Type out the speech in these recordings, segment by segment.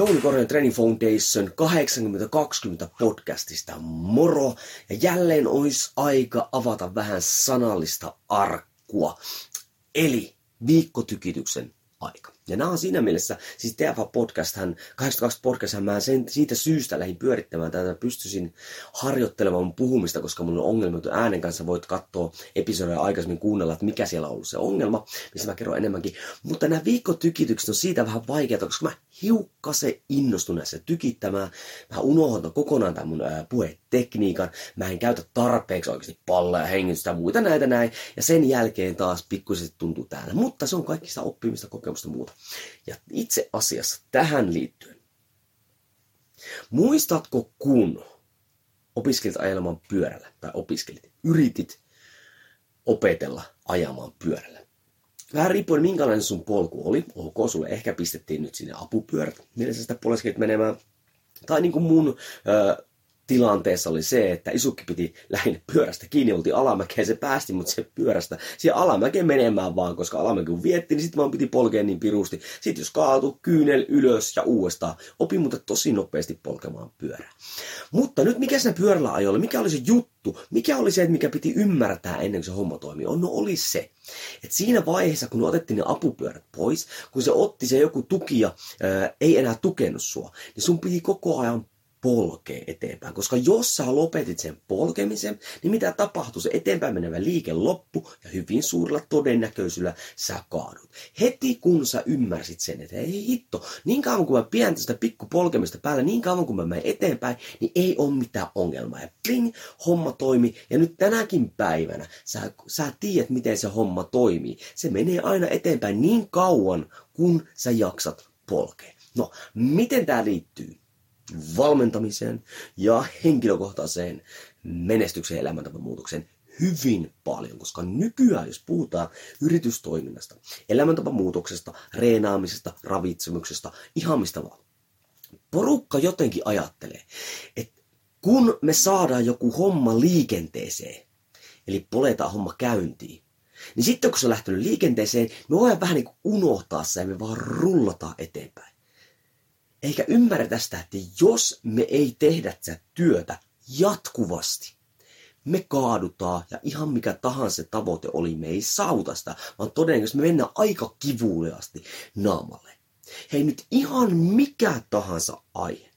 Jouni Korjan Training Foundation 8020 podcastista moro. Ja jälleen olisi aika avata vähän sanallista arkkua. Eli viikkotykityksen aika. Ja nämä on siinä mielessä, siis TFA Podcast, 82 Podcast, mä sen, siitä syystä lähdin pyörittämään tätä, pystyisin harjoittelemaan puhumista, koska on ongelma, että äänen kanssa voit katsoa episodeja aikaisemmin kuunnella, että mikä siellä on ollut se ongelma, missä mä kerron enemmänkin. Mutta nämä viikkotykitykset on siitä vähän vaikeaa, koska mä hiukkasen innostun näissä tykittämään. Mä unohdan kokonaan tämän mun puhetekniikan. Mä en käytä tarpeeksi oikeasti palleja, hengitystä ja muita näitä näin. Ja sen jälkeen taas pikkuisesti tuntuu täällä. Mutta se on kaikki sitä oppimista, kokemusta muuta. Ja itse asiassa tähän liittyen. Muistatko kun opiskelit ajamaan pyörällä, tai opiskelit, yritit opetella ajamaan pyörällä? Vähän riippuen minkälainen sun polku oli. Ok, sulle ehkä pistettiin nyt sinne apupyörät, millä sä sitä menemään. Tai niin kuin mun ö, tilanteessa oli se, että isukki piti lähinnä pyörästä kiinni, oltiin alamäkeen, se päästi mut se pyörästä. Siihen alamäkeen menemään vaan, koska alamäki kun vietti, niin sitten vaan piti polkea niin pirusti. Sitten jos kaatu, kyynel ylös ja uudestaan, opi muuten tosi nopeasti polkemaan pyörää. Mutta nyt mikä siinä pyörällä ajoilla, mikä oli se juttu, mikä oli se, mikä piti ymmärtää ennen kuin se homma toimii, on, no oli se, että siinä vaiheessa, kun otettiin ne apupyörät pois, kun se otti se joku tuki ja ää, ei enää tukenut sua, niin sun piti koko ajan polkee eteenpäin. Koska jos sä lopetit sen polkemisen, niin mitä tapahtuu? Se eteenpäin menevä liike loppu ja hyvin suurella todennäköisyydellä sä kaadut. Heti kun sä ymmärsit sen, että ei hitto, niin kauan kun mä pidän sitä pikku polkemista päällä, niin kauan kun mä menen eteenpäin, niin ei ole mitään ongelmaa. Ja pling, homma toimi. Ja nyt tänäkin päivänä sä, sä tiedät, miten se homma toimii. Se menee aina eteenpäin niin kauan, kun sä jaksat polkea. No, miten tämä liittyy valmentamiseen ja henkilökohtaiseen menestykseen ja elämäntapamuutokseen hyvin paljon, koska nykyään, jos puhutaan yritystoiminnasta, elämäntapamuutoksesta, reenaamisesta, ravitsemuksesta, ihan mistä vaan, porukka jotenkin ajattelee, että kun me saadaan joku homma liikenteeseen, eli poletaan homma käyntiin, niin sitten kun se on lähtenyt liikenteeseen, me voidaan vähän niin kuin unohtaa se ja me vaan rullataan eteenpäin eikä ymmärretä sitä, että jos me ei tehdä sitä työtä jatkuvasti, me kaadutaan ja ihan mikä tahansa se tavoite oli, me ei sauta sitä, vaan todennäköisesti me mennään aika kivuliasti naamalle. Hei nyt ihan mikä tahansa aihe.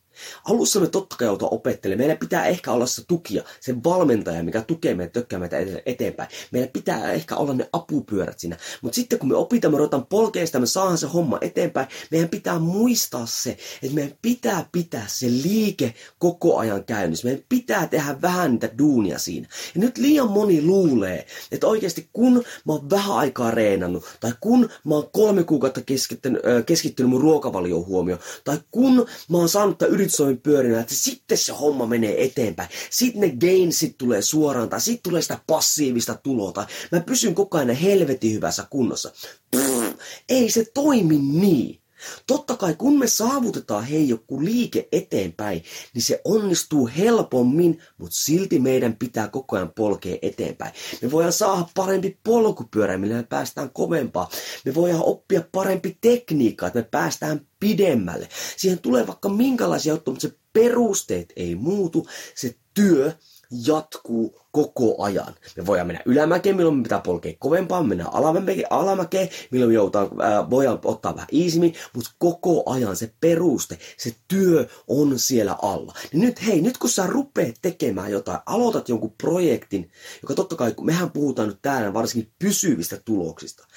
Alussa me totta kai joutua opettelemaan. Meillä pitää ehkä olla se tukia, se valmentaja, mikä tukee meitä, tökkää meitä eteenpäin. Meillä pitää ehkä olla ne apupyörät siinä. Mutta sitten kun me opitaan, me ruvetaan polkeista, me saadaan se homma eteenpäin, meidän pitää muistaa se, että meidän pitää pitää se liike koko ajan käynnissä. Meidän pitää tehdä vähän niitä duunia siinä. Ja nyt liian moni luulee, että oikeasti kun mä oon vähän aikaa reenannut, tai kun mä oon kolme kuukautta keskittynyt, keskittynyt mun ruokavalioon huomioon, tai kun mä oon saanut tämän yritystoimin pyörinä, että sitten se homma menee eteenpäin. Sitten ne gainsit tulee suoraan, tai sitten tulee sitä passiivista tuloa, tai mä pysyn koko ajan helvetin hyvässä kunnossa. Pff, ei se toimi niin. Totta kai kun me saavutetaan hei joku liike eteenpäin, niin se onnistuu helpommin, mutta silti meidän pitää koko ajan polkea eteenpäin. Me voidaan saada parempi polkupyörä, millä me päästään kovempaa. Me voidaan oppia parempi tekniikka, että me päästään pidemmälle. Siihen tulee vaikka minkälaisia juttuja, mutta se perusteet ei muutu, se työ jatkuu koko ajan. Me voidaan mennä ylämäkeen, milloin me pitää polkea kovempaa, mennä alamäkeen, alamäkeen milloin me joutaan, ää, voidaan ottaa vähän iisimmin, mutta koko ajan se peruste, se työ on siellä alla. Niin nyt hei, nyt kun sä rupeat tekemään jotain, aloitat jonkun projektin, joka totta kai, mehän puhutaan nyt täällä varsinkin pysyvistä tuloksista,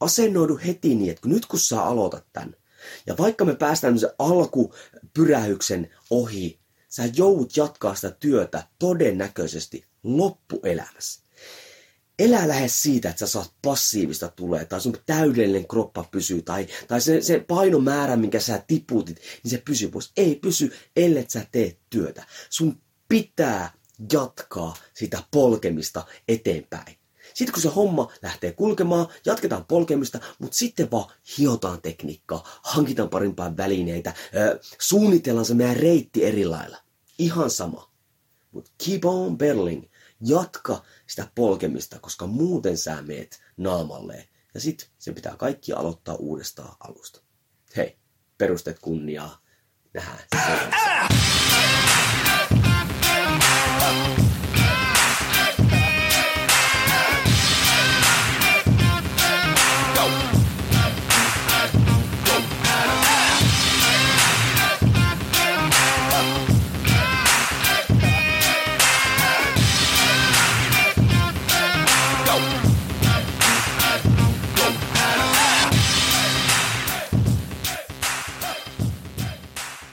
asennoidu heti niin, että nyt kun sä aloitat tämän, Ja vaikka me päästään sen alkupyrähyksen ohi, sä joudut jatkaa sitä työtä todennäköisesti loppuelämässä. Elää lähes siitä, että sä saat passiivista tulee, tai sun täydellinen kroppa pysyy, tai, tai se, se painomäärä, minkä sä tiputit, niin se pysyy pois. Ei pysy, ellei sä tee työtä. Sun pitää jatkaa sitä polkemista eteenpäin. Sitten kun se homma lähtee kulkemaan, jatketaan polkemista, mutta sitten vaan hiotaan tekniikkaa, hankitaan parimpaa välineitä, suunnitellaan se meidän reitti eri lailla. Ihan sama. Mutta keep on pedaling. Jatka sitä polkemista, koska muuten sä meet naamalleen. Ja sitten se pitää kaikki aloittaa uudestaan alusta. Hei, perustet kunniaa. Nähdään seuraavassa.